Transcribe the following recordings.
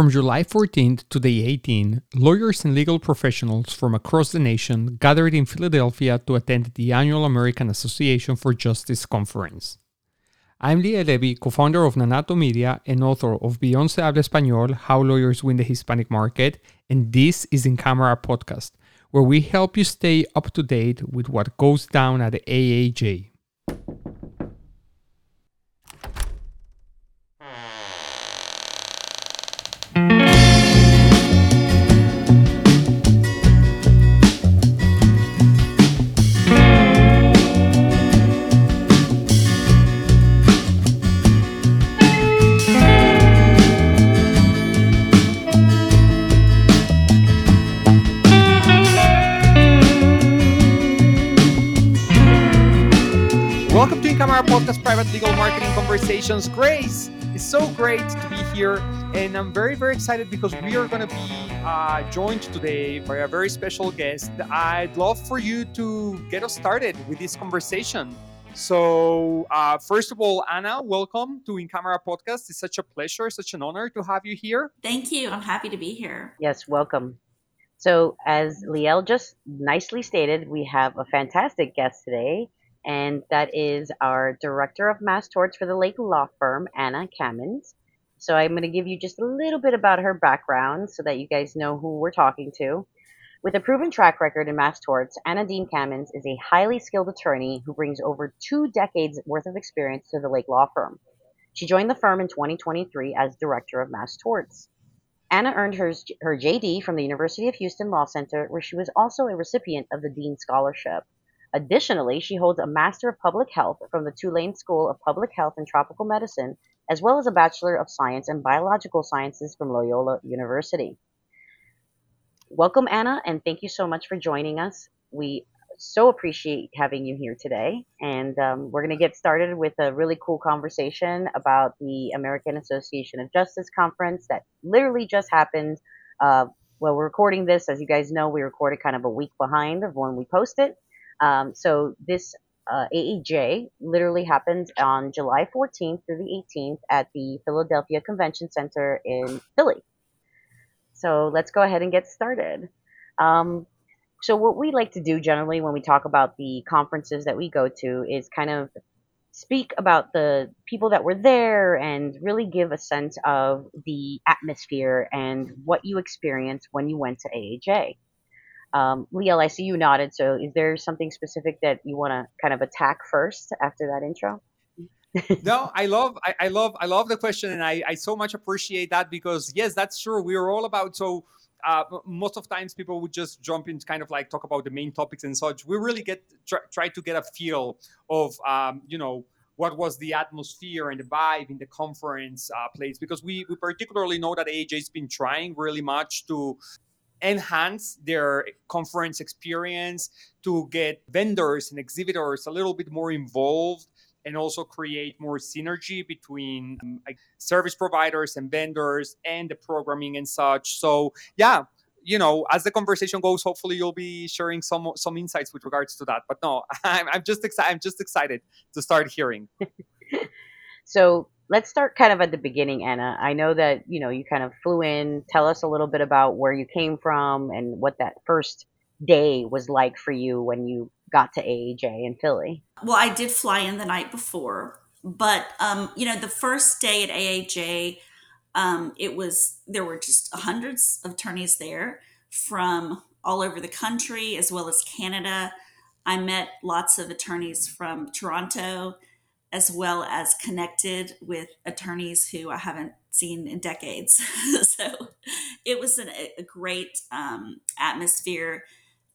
From July 14th to the 18th, lawyers and legal professionals from across the nation gathered in Philadelphia to attend the annual American Association for Justice conference. I'm Liel Levy, co founder of Nanato Media and author of Beyond Se Habla Español How Lawyers Win the Hispanic Market, and this is In Camera Podcast, where we help you stay up to date with what goes down at the AAJ. Welcome to In Camera Podcast Private Legal Marketing Conversations. Grace, it's so great to be here, and I'm very, very excited because we are going to be uh, joined today by a very special guest. I'd love for you to get us started with this conversation. So, uh, first of all, Anna, welcome to In Camera Podcast. It's such a pleasure, such an honor to have you here. Thank you. I'm happy to be here. Yes, welcome. So, as Liel just nicely stated, we have a fantastic guest today, and that is our Director of Mass Torts for the Lake Law Firm, Anna Kamins. So, I'm going to give you just a little bit about her background so that you guys know who we're talking to. With a proven track record in mass torts, Anna Dean Kamins is a highly skilled attorney who brings over two decades worth of experience to the Lake Law Firm. She joined the firm in 2023 as Director of Mass Torts. Anna earned her, her JD from the University of Houston Law Center, where she was also a recipient of the Dean Scholarship. Additionally, she holds a Master of Public Health from the Tulane School of Public Health and Tropical Medicine, as well as a Bachelor of Science in Biological Sciences from Loyola University. Welcome, Anna, and thank you so much for joining us. We so appreciate having you here today, and um, we're going to get started with a really cool conversation about the American Association of Justice conference that literally just happened. Uh, well, we're recording this, as you guys know, we recorded kind of a week behind of when we post it. Um, so this uh, AAJ literally happens on July 14th through the 18th at the Philadelphia Convention Center in Philly. So let's go ahead and get started. Um, so what we like to do generally when we talk about the conferences that we go to is kind of speak about the people that were there and really give a sense of the atmosphere and what you experienced when you went to AAJ. Um, Liel, I see you nodded. So is there something specific that you want to kind of attack first after that intro? no, I love, I, I, love, I love the question, and I, I so much appreciate that because yes, that's true. We are all about so. Uh, most of times people would just jump in kind of like talk about the main topics and such. We really get try, try to get a feel of um, you know what was the atmosphere and the vibe in the conference uh, place because we, we particularly know that AJ's been trying really much to enhance their conference experience to get vendors and exhibitors a little bit more involved and also create more synergy between um, service providers and vendors and the programming and such. So yeah, you know, as the conversation goes, hopefully you'll be sharing some some insights with regards to that. But no, I'm, I'm just excited. I'm just excited to start hearing. so let's start kind of at the beginning, Anna. I know that you know you kind of flew in. Tell us a little bit about where you came from and what that first day was like for you when you got to AAJ in Philly. Well, I did fly in the night before, but um, you know, the first day at AAJ, um, it was there were just hundreds of attorneys there from all over the country as well as Canada. I met lots of attorneys from Toronto, as well as connected with attorneys who I haven't seen in decades. so it was an, a great um, atmosphere,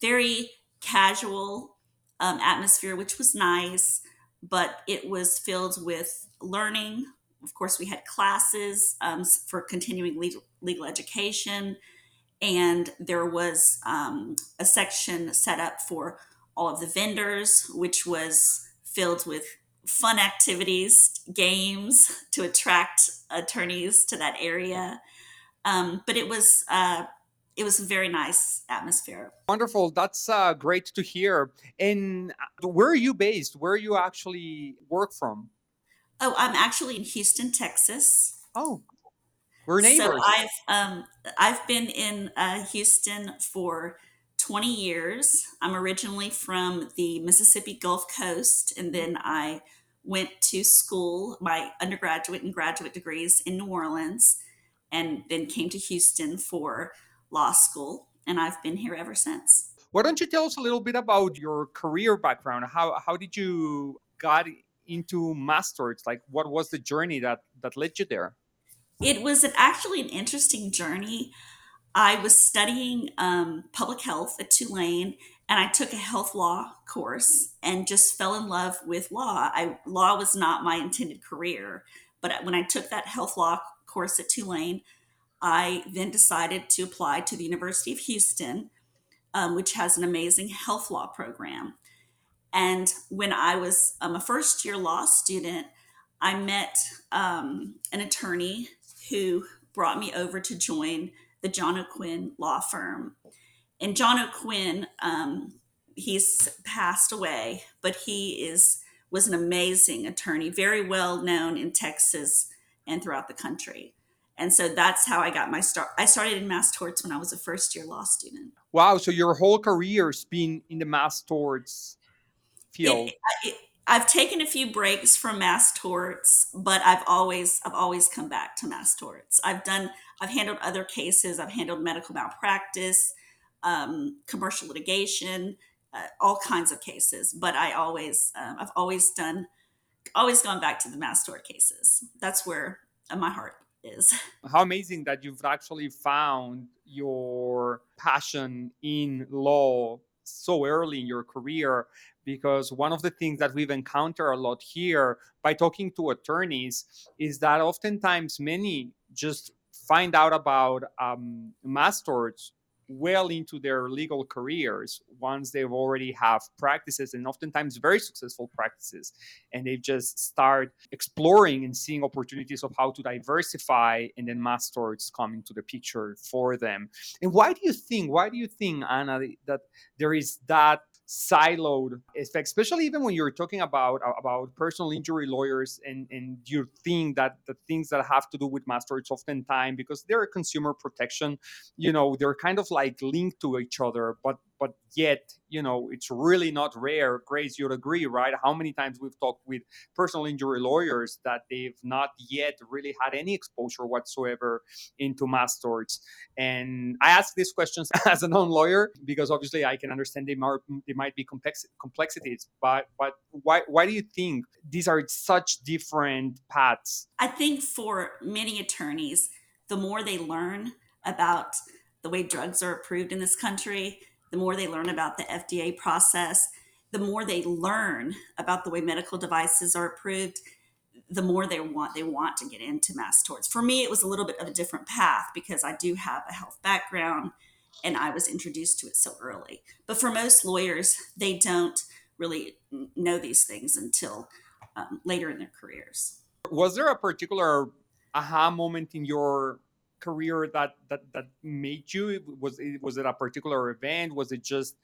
very casual um, atmosphere, which was nice, but it was filled with learning. Of course, we had classes um, for continuing legal, legal, education, and there was um, a section set up for all of the vendors, which was filled with fun activities, games to attract attorneys to that area. Um, but it was uh, it was a very nice atmosphere. Wonderful. That's uh, great to hear. And uh, where are you based? Where you actually work from? Oh, I'm actually in Houston, Texas. Oh, We're neighbors. So. I've um, I've been in uh, Houston for 20 years. I'm originally from the Mississippi Gulf Coast, and then I went to school, my undergraduate and graduate degrees in New Orleans, and then came to Houston for law school, and I've been here ever since. Why don't you tell us a little bit about your career background? How how did you got into mass torts? Like, what was the journey that that led you there? It was an, actually an interesting journey. I was studying um, public health at Tulane, and I took a health law course and just fell in love with law. I law was not my intended career, but when I took that health law course at Tulane, I then decided to apply to the University of Houston, um, which has an amazing health law program. And when I was um, a first year law student, I met um, an attorney who brought me over to join the John O'Quinn law firm. And John O'Quinn, um, he's passed away, but he is was an amazing attorney, very well known in Texas and throughout the country. And so that's how I got my start. I started in mass torts when I was a first year law student. Wow. So your whole career's been in the mass torts field. It, it, I've taken a few breaks from mass torts, but I've always I've always come back to mass torts. I've done I've handled other cases. I've handled medical malpractice, um, commercial litigation, uh, all kinds of cases. But I always um, I've always done always gone back to the mass tort cases. That's where uh, my heart is. How amazing that you've actually found your passion in law so early in your career because one of the things that we've encountered a lot here by talking to attorneys is that oftentimes many just find out about um, mass torts well into their legal careers once they've already have practices and oftentimes very successful practices. And they just start exploring and seeing opportunities of how to diversify and then mass torts come into the picture for them. And why do you think why do you think anna that there is that siloed effect especially even when you're talking about about personal injury lawyers and and you think that the things that have to do with mass torts oftentimes because they're consumer protection you know they're kind of like linked to each other but but yet you know it's really not rare. Grace you'd agree right? How many times we've talked with personal injury lawyers that they've not yet really had any exposure whatsoever into mass torts. And i ask these questions as a non-lawyer because obviously i can understand they might, they might be complex complexities but but why why do you think these are such different paths? I think for many attorneys the more they learn about the way drugs are approved in this country the more they learn about the FDA process, the more they learn about the way medical devices are approved, the more they want they want to get into mass torts. For me, it was a little bit of a different path because I do have a health background and I was introduced to it so early. But for most lawyers, they don't really know these things until um, later in their careers. Was there a particular aha moment in your career that that that made you? Was it was it a particular event? Was it just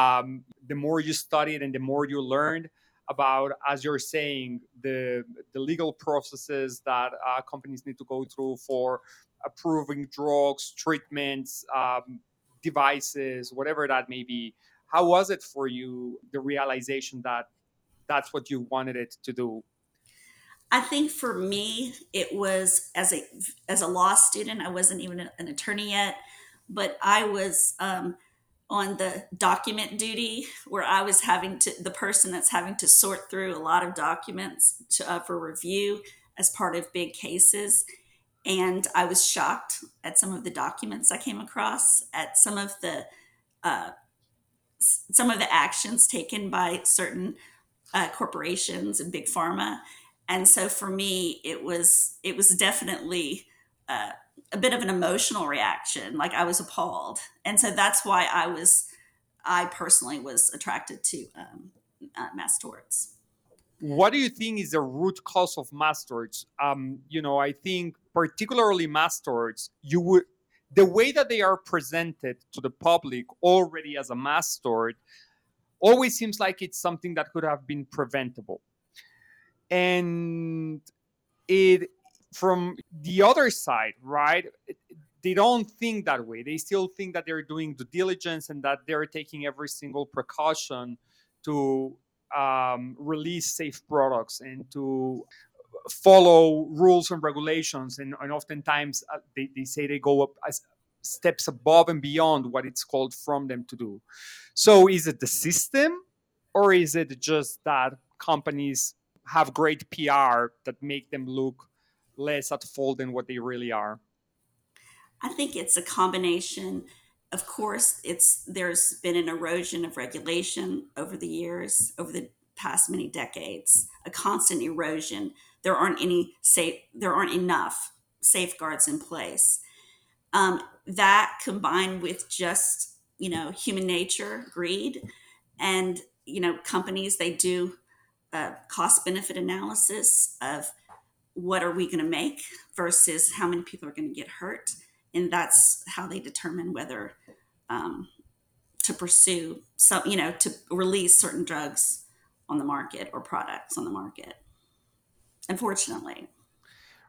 um, the more you studied and the more you learned about as you're saying the the legal processes that uh, companies need to go through for approving drugs treatments um, devices whatever that may be how was it for you the realization that that's what you wanted it to do I think for me, it was as a as a law student. I wasn't even an attorney yet, but I was um, on the document duty where I was having to the person that's having to sort through a lot of documents to, uh, for review as part of big cases. And I was shocked at some of the documents I came across, at some of the uh, some of the actions taken by certain uh, corporations and big pharma and so for me it was it was definitely uh, a bit of an emotional reaction like i was appalled. And so that's why i was i personally was attracted to um, uh, mass torts. What do you think is the root cause of mass torts? Um, you know i think particularly mass torts you would the way that they are presented to the public already as a mass tort always seems like it's something that could have been preventable and it from the other side, right? They don't think that way. They still think that they're doing due diligence and that they're taking every single precaution to um, release safe products and to follow rules and regulations. And, and oftentimes uh, they, they say they go up as steps above and beyond what it's called from them to do. So is it the system or is it just that companies have great PR that make them look less at fault than what they really are? I think it's a combination. Of course, it's there's been an erosion of regulation over the years, over the past many decades, a constant erosion. There aren't any safe, there aren't enough safeguards in place. Um, that combined with just you know human nature, greed, and you know companies they do a cost benefit analysis of what are we going to make versus how many people are going to get hurt. And that's how they determine whether um, to pursue some you know to release certain drugs on the market or products on the market unfortunately.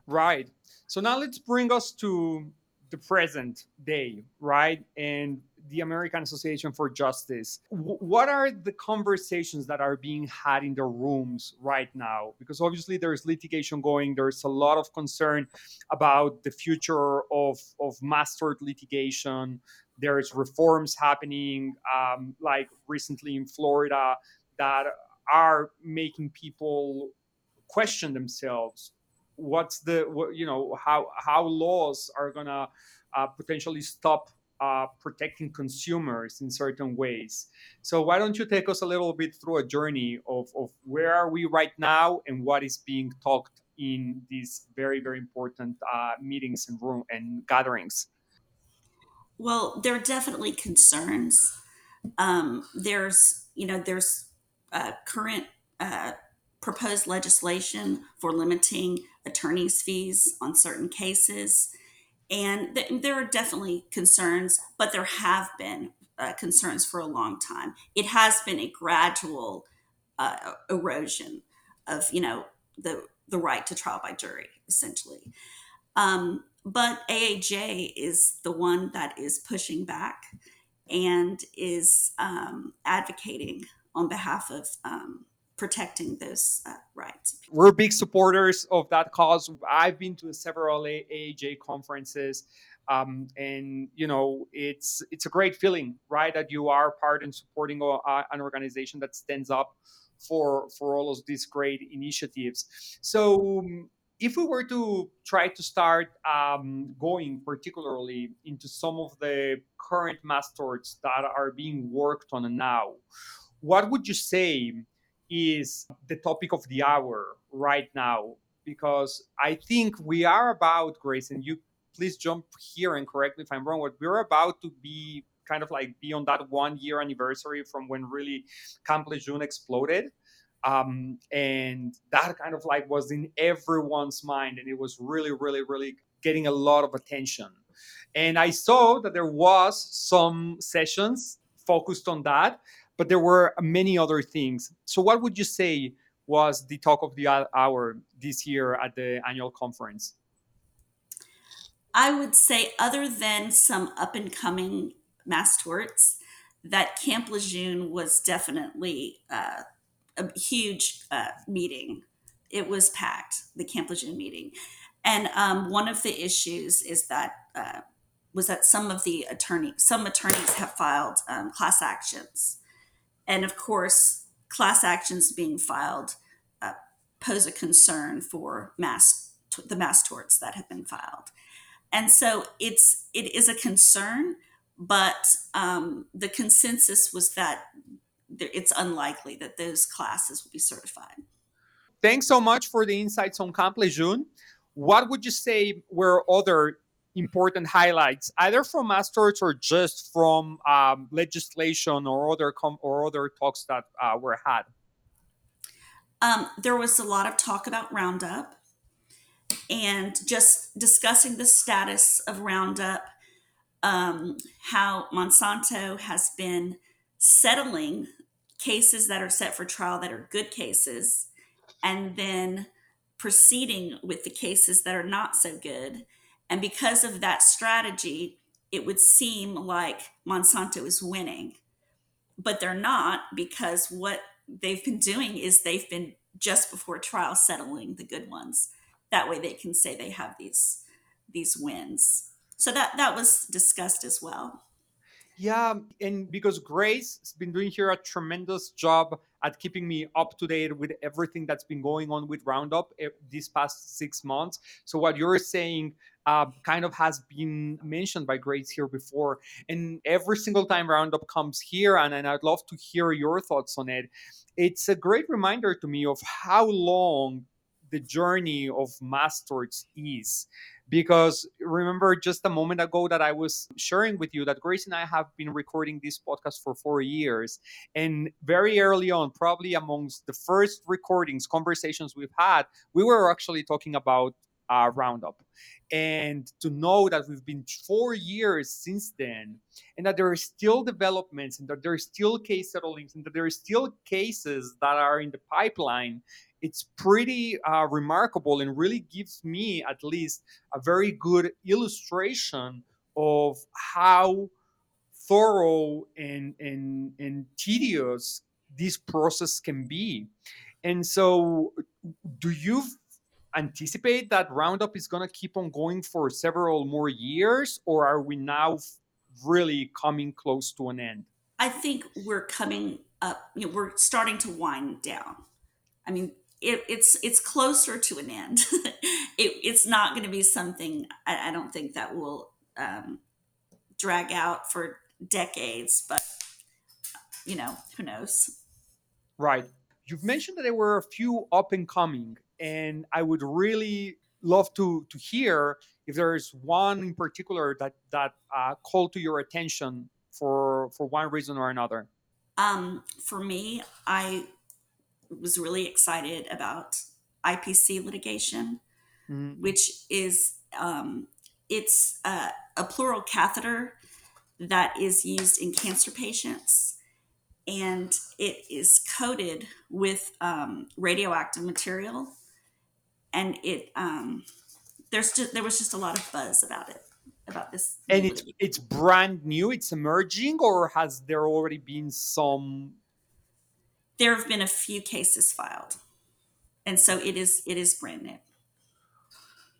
Right. So now let's bring us to the present day right? And the American Association for Justice. W- what are the conversations that are being had in the rooms right now? Because obviously there's litigation going, there's a lot of concern about the future of, of mass tort litigation. There's reforms happening, um, like recently in Florida, that are making people question themselves what's the you know how how laws are gonna uh, potentially stop uh, protecting consumers in certain ways. So why don't you take us a little bit through a journey of, of where are we right now and what is being talked in these very very important uh, meetings and room and gatherings. Well, there are definitely concerns. Um, there's you know there's uh, current uh, proposed legislation for limiting attorneys' fees on certain cases. And th- there are definitely concerns, but there have been uh, concerns for a long time. It has been a gradual uh, erosion of, you know, the the right to trial by jury, essentially. Um, but AAJ is the one that is pushing back and is um, advocating on behalf of um, protecting those uh, rights. We're big supporters of that cause. I've been to several AAJ conferences. Um, and you know it's it's a great feeling right that you are part in supporting a, an organization that stands up for for all of these great initiatives so if we were to try to start um, going particularly into some of the current mass torts that are being worked on now what would you say is the topic of the hour right now because I think we are about Grace, and you please jump here and correct me if I'm wrong. But we're about to be kind of like be on that one year anniversary from when really Camp Lejeune exploded. Um, and that kind of like was in everyone's mind, and it was really, really, really getting a lot of attention. And I saw that there was some sessions focused on that but there were many other things. So, what would you say was the talk of the hour this year at the annual conference? I would say, other than some up and coming mass torts, that Camp Lejeune was definitely uh, a huge uh, meeting. It was packed, the Camp Lejeune meeting. And um, one of the issues is that uh, was that some of the attorney, some attorneys have filed um, class actions and of course, class actions being filed uh, pose a concern for mass the mass torts that have been filed. And so it's it is a concern, but um, the consensus was that it's unlikely that those classes will be certified. Thanks so much for the insights on Camp Lejeune. What would you say were other important highlights, either from mass torts or just from um, legislation or other com- or other talks that uh, were had? Um, there was a lot of talk about Roundup and just discussing the status of Roundup, um, how Monsanto has been settling cases that are set for trial that are good cases, and then proceeding with the cases that are not so good. And because of that strategy, it would seem like Monsanto is winning. But they're not because what they've been doing is they've been just before trial settling the good ones. That way they can say they have these these wins. So that that was discussed as well. Yeah, and because Grace has been doing here a tremendous job at keeping me up to date with everything that's been going on with Roundup eh, these past six months. So what you're saying uh, kind of has been mentioned by Grace here before, and every single time Roundup comes here, and, and I'd love to hear your thoughts on it. It's a great reminder to me of how long the journey of mass torts is because remember just a moment ago that I was sharing with you that Grace and I have been recording this podcast for four years. And very early on, probably amongst the first recordings, conversations we've had, we were actually talking about uh, Roundup. And to know that we've been four years since then, and that there are still developments, and that there are still case settlings, and that there are still cases that are in the pipeline it's pretty uh, remarkable and really gives me at least a very good illustration of how thorough and, and, and tedious this process can be. And so, do you anticipate that Roundup is going to keep on going for several more years, or are we now really coming close to an end? I think we're coming up, you know, we're starting to wind down. I mean, it, it's it's closer to an end. it, it's not going to be something I, I, don't think that will um, drag out for decades, but you know who knows. Right. You've mentioned that there were a few up and coming, and I would really love to to hear if there is one in particular that that uh, called to your attention for for one reason or another. Um, for me, I was really excited about IPC litigation, mm-hmm. which is um, it's a, a pleural catheter that is used in cancer patients, and it is coated with um, radioactive material, and it um, there's just, there was just a lot of buzz about it about this. And it's it's brand new. It's emerging, or has there already been some there have been a few cases filed, and so it is it is brand new.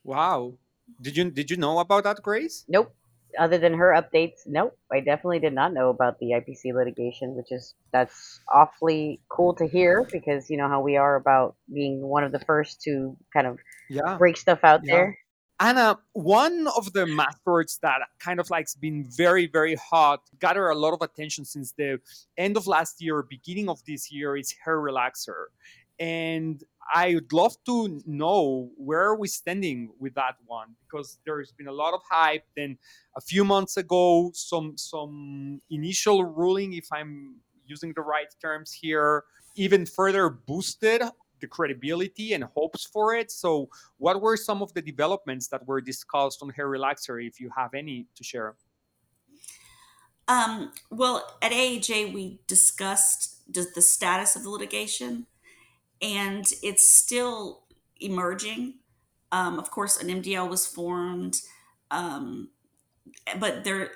Wow, did you did you know about that, Grace? Nope. Other than her updates, nope. I definitely did not know about the IPC litigation, which is that's awfully cool to hear because you know how we are about being one of the first to kind of yeah. break stuff out yeah. there. Anna, one of the methods that kind of like's been very, very hot, gather a lot of attention since the end of last year, beginning of this year, is hair relaxer. And I would love to know where are we standing with that one because there's been a lot of hype. Then a few months ago, some some initial ruling, if I'm using the right terms here, even further boosted the credibility and hopes for it. So, what were some of the developments that were discussed on hair relaxer, if you have any to share? Um, well, at AAJ, we discussed the status of the litigation, and it's still emerging. Um, of course, an MDL was formed, um, but there,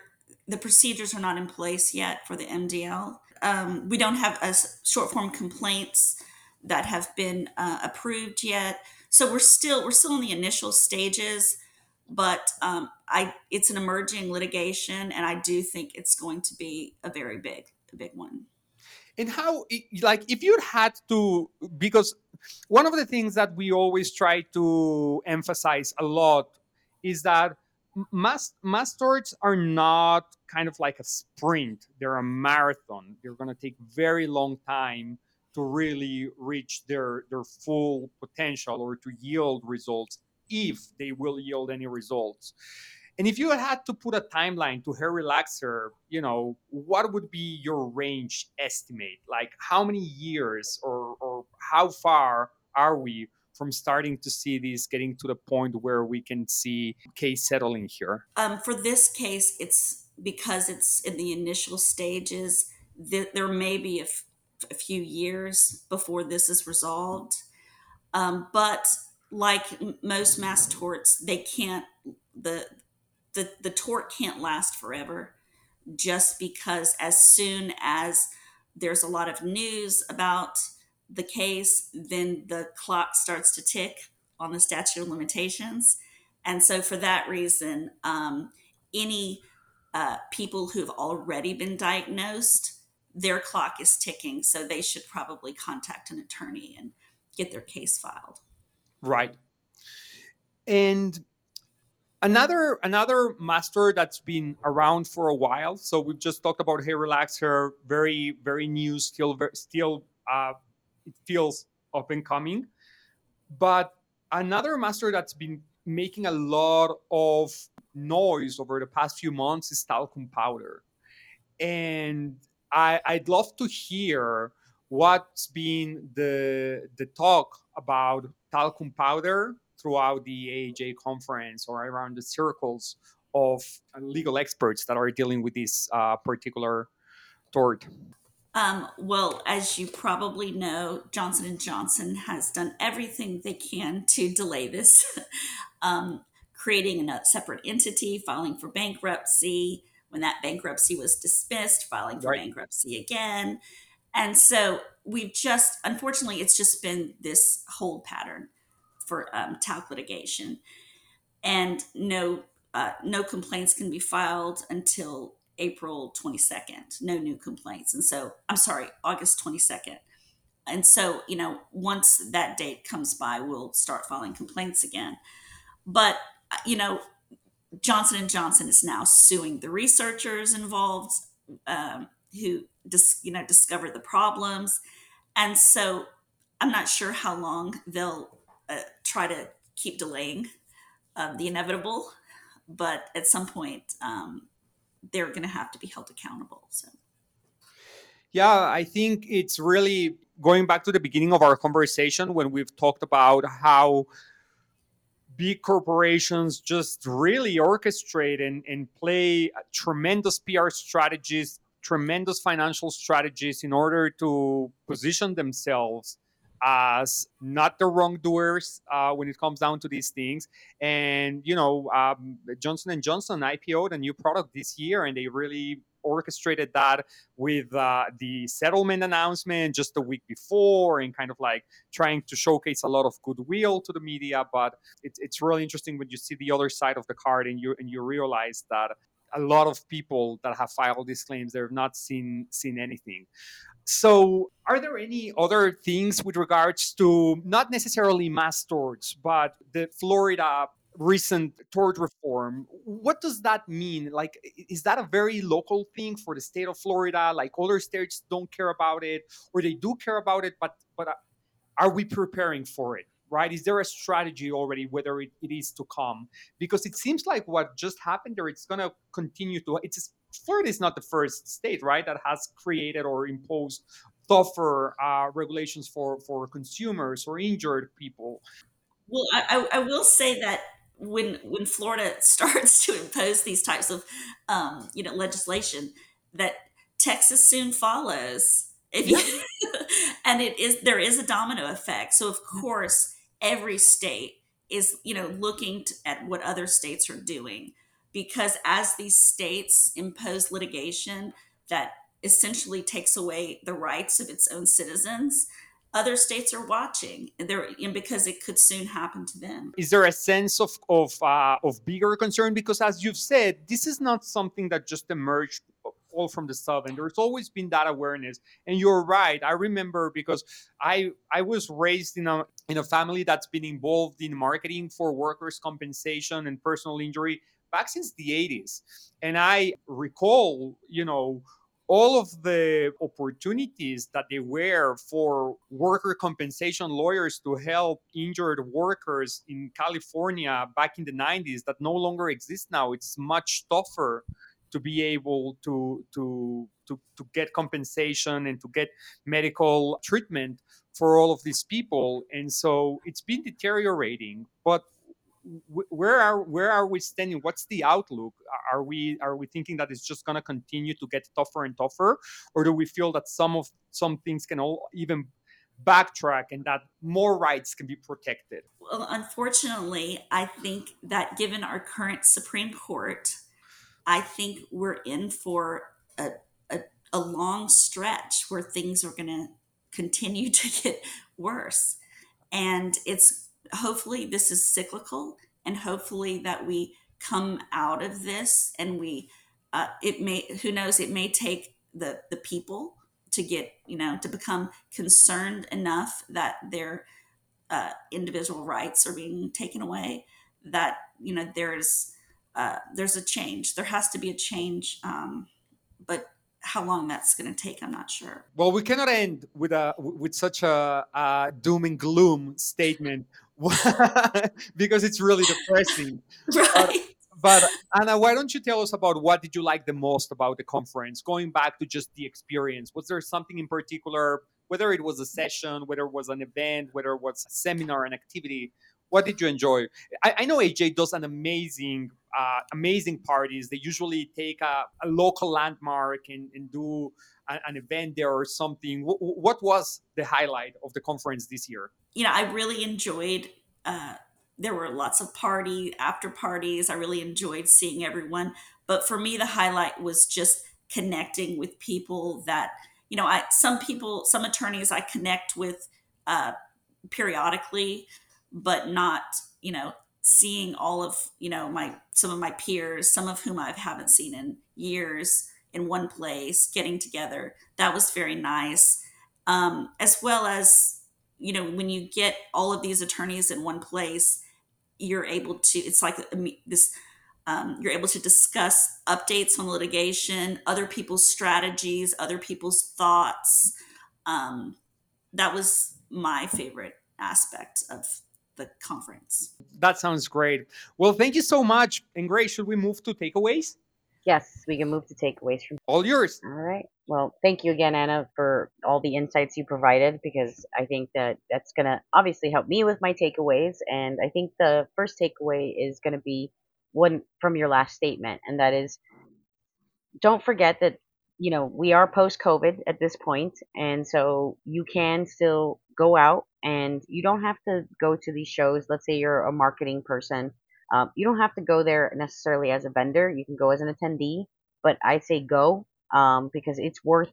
the procedures are not in place yet for the MDL. Um, we don't have a short form complaints that have been uh, approved yet. So we're still we're still in the initial stages, but um, I it's an emerging litigation, and I do think it's going to be a very big a big one. And how like if you had to because one of the things that we always try to emphasize a lot is that mass Masstorch are not kind of like a sprint they're a marathon they're going to take very long time to really reach their their full potential or to yield results if they will yield any results. And if you had to put a timeline to hair relaxer you know what would be your range estimate? Like how many years or or how far are we from starting to see these getting to the point where we can see case settling here? Um, for this case it's because it's in the initial stages. There may be a, a few years before this is resolved. Um, but like most mass torts, they can't the the the tort can't last forever just because as soon as there's a lot of news about the case, then the clock starts to tick on the statute of limitations. And so, for that reason, um, any uh, people who've already been diagnosed, their clock is ticking. So, they should probably contact an attorney and get their case filed. Right. And another another mass tort that's been around for a while. So we've just talked about Hey Relax Hair, very very new, still still uh, it feels up and coming. But another mass tort that's been making a lot of noise over the past few months is talcum powder, and I, I'd love to hear what's been the the talk about talcum powder throughout the AAJ conference or around the circles of legal experts that are dealing with this uh, particular tort? Um, well, as you probably know, Johnson and Johnson has done everything they can to delay this, um, creating a separate entity, filing for bankruptcy. When that bankruptcy was dismissed, filing for right. bankruptcy again, and so we've just, unfortunately, it's just been this hold pattern for um, talc litigation, and no uh, no complaints can be filed until April 22nd. No new complaints, and so I'm sorry, August 22nd. And so you know, once that date comes by, we'll start filing complaints again. But uh, you know, Johnson and Johnson is now suing the researchers involved um, who dis, you know discovered the problems, and so I'm not sure how long they'll uh, try to keep delaying uh, the inevitable, but at some point um, they're going to have to be held accountable. So. Yeah, I think it's really going back to the beginning of our conversation when we've talked about how big corporations just really orchestrate and, and play tremendous PR strategies, tremendous financial strategies in order to position themselves as not the wrongdoers uh, when it comes down to these things. And you know, um, Johnson and Johnson IPO'd a new product this year, and they really orchestrated that with uh, the settlement announcement just a week before, and kind of like trying to showcase a lot of goodwill to the media. But it's it's really interesting when you see the other side of the card, and you and you realize that a lot of people that have filed these claims they've not seen seen anything so, are there any other things with regards to not necessarily mass torts, but the Florida recent tort reform? What does that mean? Like, is that a very local thing for the state of Florida? Like, other states don't care about it, or they do care about it, but but uh, are we preparing for it? right? Is there a strategy already, whether it, it is to come? Because it seems like what just happened there, it's going to continue to. It's Florida is not the first state, right, that has created or imposed tougher uh, regulations for for consumers or injured people. Well, I, I will say that when when Florida starts to impose these types of um, you know legislation, that Texas soon follows. You, and it is there is a domino effect. So of course, every state is you know looking to, at what other states are doing because as these states impose litigation that essentially takes away the rights of its own citizens other states are watching and they're and because it could soon happen to them. Is there a sense of of uh, of bigger concern? Because as you've said this is not something that just emerged all from the southern there's always been that awareness. And you're right i remember because i i was raised in a in a family that's been involved in marketing for workers compensation and personal injury back since the 80s. And I recall, you know, all of the opportunities that there were for worker compensation lawyers to help injured workers in California back in the 90s that no longer exist now. It's much tougher to be able to to to, to get compensation and to get medical treatment for all of these people and so it's been deteriorating but where are where are we standing what's the outlook are we are we thinking that it's just going to continue to get tougher and tougher or do we feel that some of some things can all even backtrack and that more rights can be protected? Well, unfortunately, I think that given our current Supreme Court, I think we're in for a, a, a long stretch where things are going to continue to get worse. And it's hopefully this is cyclical and hopefully that we come out of this and we uh, it may who knows it may take the the people to get you know to become concerned enough that their uh, individual rights are being taken away that you know there's uh, there's a change. There has to be a change um, but how long that's going to take i'm not sure. Well we cannot end with a with such a, a doom and gloom statement because it's really depressing right but, but Anna, why don't you tell us about what did you like the most about the conference? Going back to just the experience, was there something in particular, whether it was a session, whether it was an event, whether it was a seminar, an activity? What did you enjoy? I, I know AJ does an amazing, uh, amazing parties. They usually take a, a local landmark and, and do a, an event there or something. W- what was the highlight of the conference this year? You know, I really enjoyed. Uh, there were lots of party after parties. I really enjoyed seeing everyone. But for me, the highlight was just connecting with people that, you know, I some people, some attorneys I connect with uh, periodically, but not, you know, seeing all of, you know, my some of my peers, some of whom I haven't seen in years in one place, getting together. That was very nice. Um, as well as, you know, when you get all of these attorneys in one place, you're able to it's like this um, you're able to discuss updates on litigation other people's strategies other people's thoughts um, that was my favorite aspect of the conference that sounds great well thank you so much and great should we move to takeaways Yes, we can move to takeaways from. all yours All right. Well, thank you again, Anna, for all the insights you provided because I think that that's going to obviously help me with my takeaways. And I think the first takeaway is going to be one from your last statement, and that is don't forget that, you know, we are post COVID at this point, and so you can still go out and you don't have to go to these shows. Let's say you're a marketing person um, you don't have to go there necessarily as a vendor. You can go as an attendee, but I say go um, because it's worth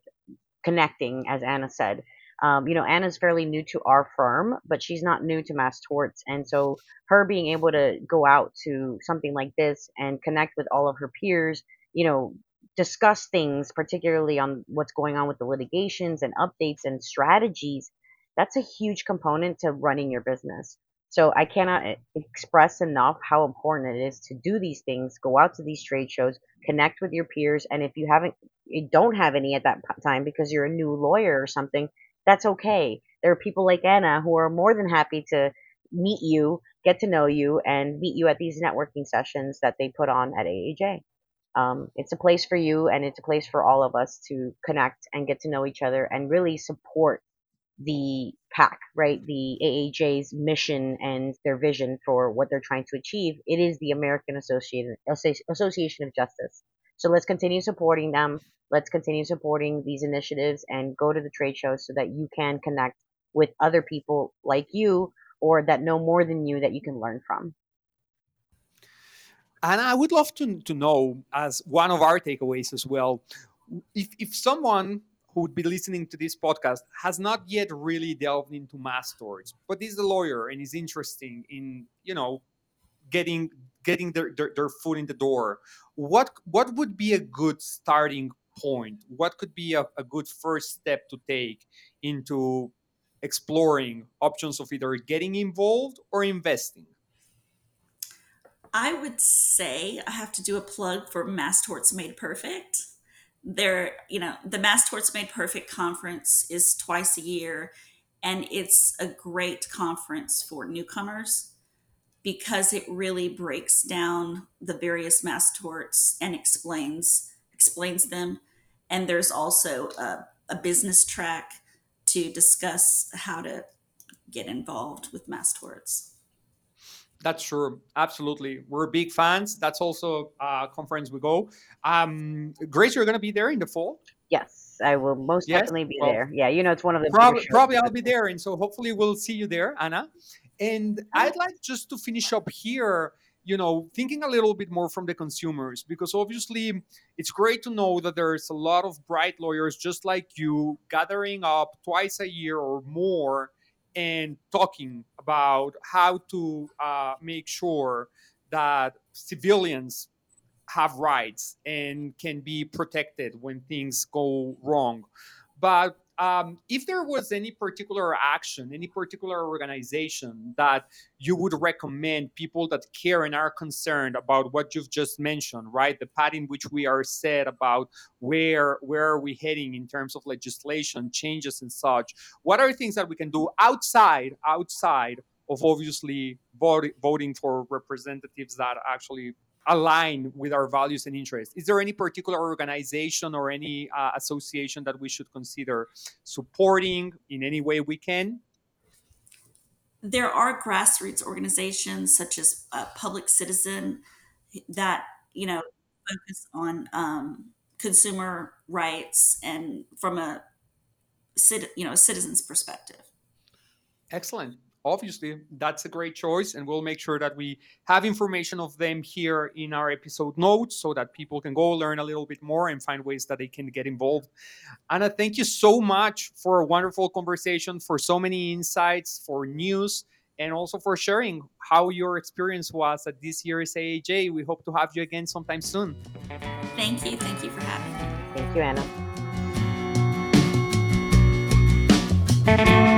connecting, as Anna said. Um, you know, Anna's fairly new to our firm, but she's not new to Mass Torts. And so her being able to go out to something like this and connect with all of her peers, you know, discuss things, particularly on what's going on with the litigations and updates and strategies, that's a huge component to running your business. So I cannot eh, express enough how important it is to do these things, go out to these trade shows, connect with your peers, and if you haven't, you don't have any at that time because you're a new lawyer or something, that's okay. There are people like Anna who are more than happy to meet you, get to know you, and meet you at these networking sessions that they put on at AAJ. Um, it's a place for you, and it's a place for all of us to connect and get to know each other and really support the PAC, right? The AAJ's mission and their vision for what they're trying to achieve. It is the American Association Association of Justice. So let's continue supporting them. Let's continue supporting these initiatives and go to the trade shows so that you can connect with other people like you or that know more than you that you can learn from. And I would love to, to know, as one of our takeaways as well, if, if someone who would be listening to this podcast has not yet really delved into mass torts, but is a lawyer and is interested in, you know, getting getting their, their, their foot in the door, what what would be a good starting point? What could be a, a good first step to take into exploring options of either getting involved or investing? I would say I have to do a plug for Mass Torts Made Perfect. There you know the mass torts made perfect conference is twice a year and it's a great conference for newcomers because it really breaks down the various mass torts and explains explains them. And there's also a, a business track to discuss how to get involved with mass torts That's true. Absolutely. We're big fans. That's also a conference we go. Um, Grace, you're going to be there in the fall? Yes, I will most Yes? definitely be Well, there. Yeah, you know, it's one of the Probably, bigger probably I'll be there. And so hopefully we'll see you there, Anna. And I'd like just to finish up here, you know, thinking a little bit more from the consumers, because obviously it's great to know that there's a lot of bright lawyers just like you gathering up twice a year or more and talking about how to uh, make sure that civilians have rights and can be protected when things go wrong. But um, if there was any particular action, any particular organization that you would recommend people that care and are concerned about what you've just mentioned, right? The path in which we are set about where where are we heading in terms of legislation changes and such. What are things that we can do outside outside of obviously voting voting for representatives that actually align with our values and interests. Is there any particular organization or any uh, association that we should consider supporting in any way we can? There are grassroots organizations such as uh, Public Citizen that you know focus on um, consumer rights and from a you know a citizen's perspective. Excellent. Obviously, that's a great choice, and we'll make sure that we have information of them here in our episode notes so that people can go learn a little bit more and find ways that they can get involved. Anna, thank you so much for a wonderful conversation, for so many insights, for news, and also for sharing how your experience was at this year's AAJ. We hope to have you again sometime soon. Thank you, thank you for having me. Thank you, Anna.